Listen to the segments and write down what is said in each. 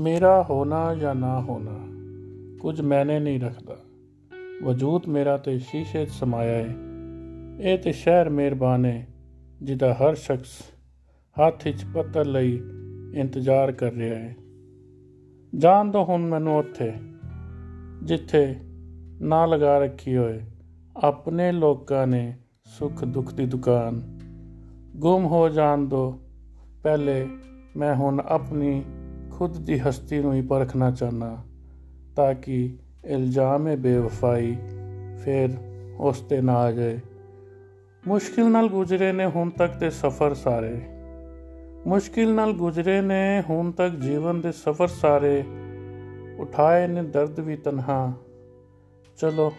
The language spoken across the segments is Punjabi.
ਮੇਰਾ ਹੋਣਾ ਜਾਂ ਨਾ ਹੋਣਾ, ਕੁਝ ਮੈਨੇ ਨਹੀਂ ਰੱਖਦਾ। ਵਜੂਦ ਮੇਰਾ ਤੇ ਸ਼ੀਸ਼ੇ 'ਚ ਸਮਾਇਆ ਏ। ਇਹ ਤੇ ਸ਼ਹਿਰ ਮਿਹਰਬਾਨ ਏ, ਜਿਹਦਾ ਹਰ ਸ਼ਖਸ ਹੱਥ 'ਚ ਪੱਤਰ ਲਈ ਇੰਤਜ਼ਾਰ ਕਰ ਰਿਹਾ ਹੈ ਜਾਣ ਦੋ ਹੁਣ ਮੈਨੂੰ ਉੱਥੇ, ਜਿੱਥੇ ਨਾ ਲਗਾ ਰੱਖੀ ਹੋਏ ਆਪਣੇ ਲੋਕਾਂ ਨੇ ਸੁੱਖ ਦੁੱਖ ਦੀ ਦੁਕਾਨ। ਗੁੰਮ ਹੋ ਜਾਣ ਦੋ, ਪਹਿਲੇ ਮੈਂ ਹੁਣ ਆਪਣੀ ਖੁਦ ਦੀ ਹਸਤੀ ਨੂੰ ਹੀ ਪਰਖਣਾ ਚਾਹਨਾ ਤਾਂ ਕਿ ਇਲਜ਼ਾਮ ਬੇਵਫਾਈ ਫਿਰ ਉਸ ਤੇ ਨਾ ਆ ਜਾਏ। ਮੁਸ਼ਕਿਲ ਨਾਲ ਗੁਜ਼ਰੇ ਨੇ ਹੁਣ ਤੱਕ ਦੇ ਸਫ਼ਰ ਸਾਰੇ। ਮੁਸ਼ਕਿਲ ਨਾਲ ਗੁਜ਼ਰੇ ਨੇ ਹੁਣ ਤੱਕ ਜੀਵਨ ਦੇ ਸਫ਼ਰ ਸਾਰੇ। ਉਠਾਏ ਨੇ ਦਰਦ ਵੀ ਤਨਹਾ। ਚਲੋ,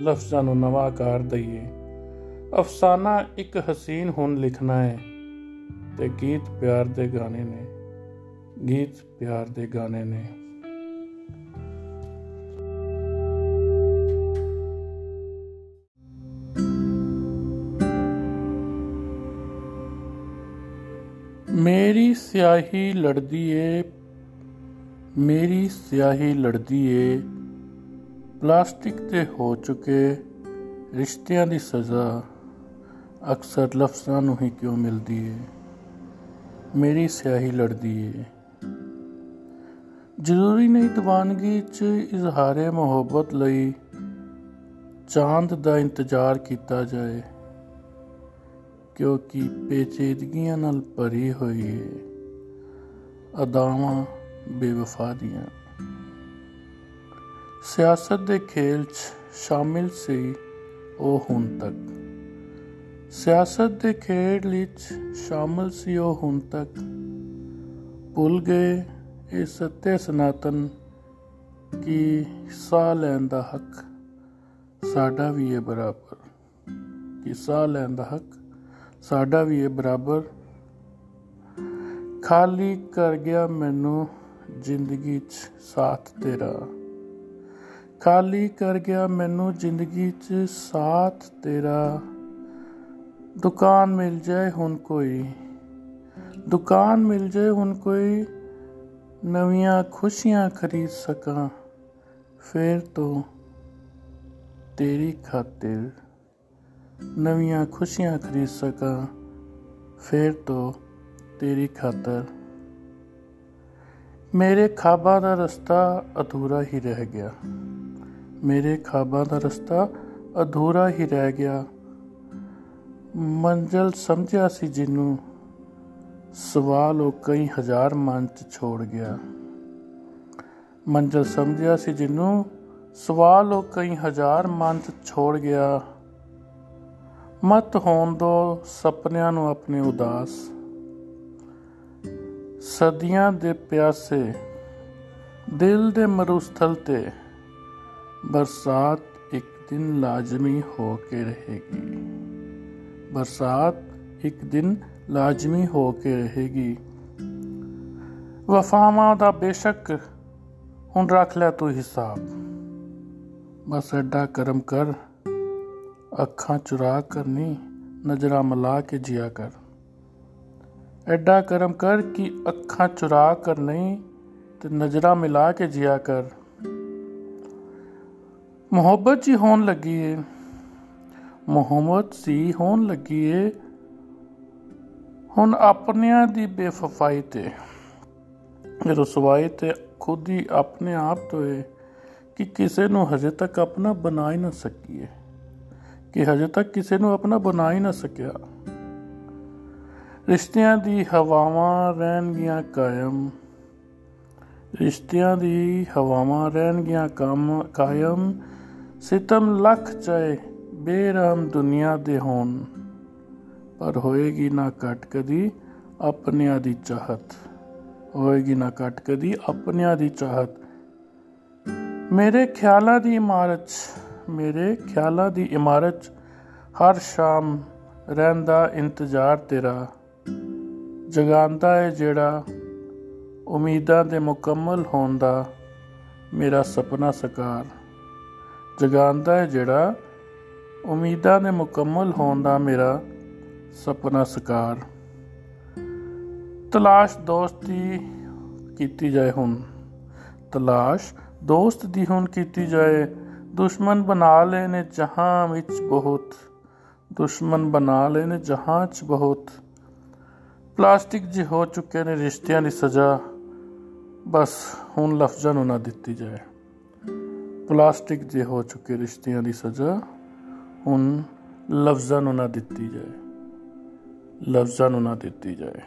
ਲਫ਼ਜ਼ਾਂ ਨੂੰ ਨਵਾਂ ਆਕਾਰ ਦਈਏ। ਅਫਸਾਨਾ ਇੱਕ ਹਸੀਨ ਹੁਣ ਲਿਖਣਾ ਹੈ ਤੇ ਗੀਤ ਪਿਆਰ ਦੇ ਗਾਣੇ ਨੇ। ਗੀਤ ਪਿਆਰ ਦੇ ਗਾਣੇ ਨੇ। ਮੇਰੀ ਸਿਆਹੀ ਲੜਦੀ ਏ ਮੇਰੀ ਸਿਆਹੀ ਲੜਦੀ ਏ ਪਲਾਸਟਿਕ ਤੇ ਹੋ ਚੁੱਕੇ ਰਿਸ਼ਤਿਆਂ ਦੀ ਸਜ਼ਾ ਅਕਸਰ ਲਫ਼ਜ਼ਾਂ ਨੂੰ ਹੀ ਕਿਉਂ ਮਿਲਦੀ ਏ ਮੇਰੀ ਸਿਆਹੀ ਲੜਦੀ ਏ ਜ਼ਰੂਰੀ ਨਹੀਂ ਦੀਵਾਨਗੀ 'ਚ ਇਜ਼ਹਾਰੇ ਮੁਹੱਬਤ ਲਈ ਚਾਂਦ ਦਾ ਇੰਤਜ਼ਾਰ ਕੀਤਾ ਜਾਏ, ਕਿਉਂਕਿ ਪੇਚੀਦਗੀਆਂ ਨਾਲ ਭਰੀ ਹੋਈ ਏ ਅਦਾਵਾਂ ਬੇਵਫਾ ਦੀਆਂ। ਸਿਆਸਤ ਦੇ ਖੇਲ 'ਚ ਸ਼ਾਮਿਲ ਸੀ ਉਹ ਹੁਣ ਤੱਕ। ਸਿਆਸਤ ਦੇ ਖੇਡ ਵਿੱਚ ਸ਼ਾਮਿਲ ਸੀ ਉਹ ਹੁਣ ਤੱਕ। ਭੁੱਲ ਗਏ ਇਹ ਸੱਤੇ ਸਨਾਤਨ ਕਿ ਸਾਹ ਲੈਣ ਦਾ ਹੱਕ? ਸਾਡਾ ਵੀ ਹੈ ਬਰਾਬਰ। ਕਿ ਸਾਹ ਲੈਣ ਦਾ ਹੱਕ? ਸਾਡਾ ਵੀ ਹੈ ਬਰਾਬਰ। ਖਾਲੀ ਕਰ ਗਿਆ ਮੈਨੂੰ ਜ਼ਿੰਦਗੀ 'ਚ ਸਾਥ ਤੇਰਾ। ਖਾਲੀ ਕਰ ਗਿਆ ਮੈਨੂੰ ਜ਼ਿੰਦਗੀ 'ਚ ਸਾਥ ਤੇਰਾ। ਦੁਕਾਨ ਮਿਲ ਜਾਏ ਹੁਣ ਕੋਈ। ਦੁਕਾਨ ਮਿਲ ਜਾਏ ਹੁਣ ਕੋਈ। ਨਵੀਆਂ ਖੁਸ਼ੀਆਂ ਖਰੀਦ ਸਕਾਂ। ਫੇਰ ਤੋਂ ਤੇਰੀ ਖਾਤਰ ਨਵੀਆਂ ਖੁਸ਼ੀਆਂ ਖਰੀਦ ਸਕਾਂ। ਫੇਰ ਤੋਂ ਤੇਰੀ ਖਾਤਰ ਮੇਰੇ ਖਾਬਾਂ ਦਾ ਰਸਤਾ ਅਧੂਰਾ ਹੀ ਰਹਿ ਗਿਆ। ਮੇਰੇ ਖਾਬਾਂ ਦਾ ਰਸਤਾ ਅਧੂਰਾ ਹੀ ਰਹਿ ਗਿਆ। ਮੰਜ਼ਲ ਸਮਝਿਆ ਸੀ ਜਿਹਨੂੰ ਸਵਾਲ ਉਹ ਕਈ ਹਜ਼ਾਰ ਮਨ ਚ ਛੋੜ ਗਿਆ। ਮੰਜ਼ਲ ਸਮਝਿਆ ਸੀ ਜਿਹਨੂੰ ਸਵਾਲ ਉਹ ਕਈ ਹਜ਼ਾਰ ਮਨ ਚ ਛੋੜ ਗਿਆ। ਮਤ ਹੋਣ ਦੋ ਸੁਪਨਿਆਂ ਨੂੰ ਆਪਣੇ ਉਦਾਸ। ਸਦੀਆਂ ਦੇ ਪਿਆਸੇ, ਦਿਲ ਦੇ ਮਰੂਸਥਲ ਤੇ, ਬਰਸਾਤ ਇੱਕ ਦਿਨ ਲਾਜ਼ਮੀ ਹੋ ਕੇ ਰਹੇਗੀ। ਬਰਸਾਤ ਇੱਕ ਦਿਨ ਲਾਜ਼ਮੀ ਹੋ ਕੇ ਰਹੇਗੀ। ਵਫਾਵਾਂ ਦਾ ਬੇਸ਼ੱਕ ਹੁਣ ਰੱਖ ਲੈ ਤੂੰ ਹਿਸਾਬ। ਬਸ ਐਡਾ ਕਰਮ ਕਰ, ਅੱਖਾਂ ਚੁਰਾ ਕਰਨੀ ਨਜ਼ਰਾਂ ਮਲਾ ਕੇ ਜਿਆ ਕਰ। ਐਡਾ ਕਰਮ ਕਰ ਕਿ ਅੱਖਾਂ ਚੁਰਾ ਕਰ, ਨਹੀਂ ਤੇ ਨਜ਼ਰਾਂ ਮਿਲਾ ਕੇ ਜਿਆ ਕਰ। ਮੁਹੱਬਤ ਜੀ ਹੋਣ ਲੱਗੀ ਏ, ਮੁਹੰਮਦ ਸੀ ਹੋਣ ਲੱਗੀ ਏ ਹੁਣ ਆਪਣਿਆਂ ਦੀ ਬੇਫਫਾਈ ਤੇ, ਰਸਵਾਈ ਤੇ ਖੁਦ ਹੀ ਆਪਣੇ ਆਪ ਤੋਂ ਏ ਕਿ ਕਿਸੇ ਨੂੰ ਹਜੇ ਤੱਕ ਆਪਣਾ ਬਣਾ ਹੀ ਨਾ ਸਕੀਏ, ਕਿ ਹਜੇ ਤੱਕ ਕਿਸੇ ਨੂੰ ਆਪਣਾ ਬਣਾ ਹੀ ਨਾ ਸਕਿਆ। ਰਿਸ਼ਤਿਆਂ ਦੀ ਹਵਾਵਾਂ ਰਹਿਣਗੀਆਂ ਕਾਇਮ, ਰਿਸ਼ਤਿਆਂ ਦੀ ਹਵਾਵਾਂ ਰਹਿਣਗੀਆਂ ਕੰਮ ਕਾਇਮ, ਸਿਤਮ ਲੱਖ ਚਾਏ ਬੇਰਾਮ ਦੁਨੀਆ ਦੇ ਹੋਣ। ਪਰ ਹੋਏਗੀ ਨਾ ਘਟ ਕਦੀ ਆਪਣਿਆਂ ਦੀ ਚਾਹਤ। ਹੋਏਗੀ ਨਾ ਘਟ ਕਦੀ ਆਪਣਿਆਂ ਦੀ ਚਾਹਤ। ਮੇਰੇ ਖਿਆਲਾਂ ਦੀ ਇਮਾਰਤ, ਮੇਰੇ ਖਿਆਲਾਂ ਦੀ ਇਮਾਰਤ, ਹਰ ਸ਼ਾਮ ਰਹਿੰਦਾ ਇੰਤਜ਼ਾਰ ਤੇਰਾ। ਜਗਾਂਦਾ ਹੈ ਜਿਹੜਾ ਉਮੀਦਾਂ ਦੇ ਮੁਕੰਮਲ ਹੋਣ ਦਾ ਮੇਰਾ ਸੁਪਨਾ ਸਾਕਾਰ। ਜਗਾਂਦਾ ਹੈ ਜਿਹੜਾ ਉਮੀਦਾਂ ਦੇ ਮੁਕੰਮਲ ਹੋਣ ਦਾ ਮੇਰਾ ਸੁਪਨਾ ਸਕਾਰ। ਤਲਾਸ਼ ਦੋਸਤੀ ਕੀਤੀ ਜਾਏ ਹੁਣ। ਤਲਾਸ਼ ਦੋਸਤ ਦੀ ਹੁਣ ਕੀਤੀ ਜਾਏ। ਦੁਸ਼ਮਣ ਬਣਾ ਲਏ ਨੇ ਜਹਾਂ ਵਿੱਚ ਬਹੁਤ। ਦੁਸ਼ਮਣ ਬਣਾ ਲਏ ਨੇ ਜਹਾਂ 'ਚ ਬਹੁਤ। ਪਲਾਸਟਿਕ ਜੀ ਹੋ ਚੁੱਕੇ ਨੇ ਰਿਸ਼ਤਿਆਂ ਦੀ ਸਜ਼ਾ, ਬਸ ਹੁਣ ਲਫ਼ਜ਼ਾਂ ਨੂੰ ਨਾ ਦਿੱਤੀ ਜਾਏ। ਪਲਾਸਟਿਕ ਜੇ ਹੋ ਚੁੱਕੇ ਰਿਸ਼ਤਿਆਂ ਦੀ ਸਜ਼ਾ, ਹੁਣ ਲਫ਼ਜ਼ਾਂ ਨੂੰ ਨਾ ਦਿੱਤੀ ਜਾਏ। ਲਫ਼ਜ਼ਾਂ ਨੂੰ ਨਾ ਦਿੱਤੀ ਜਾਏ।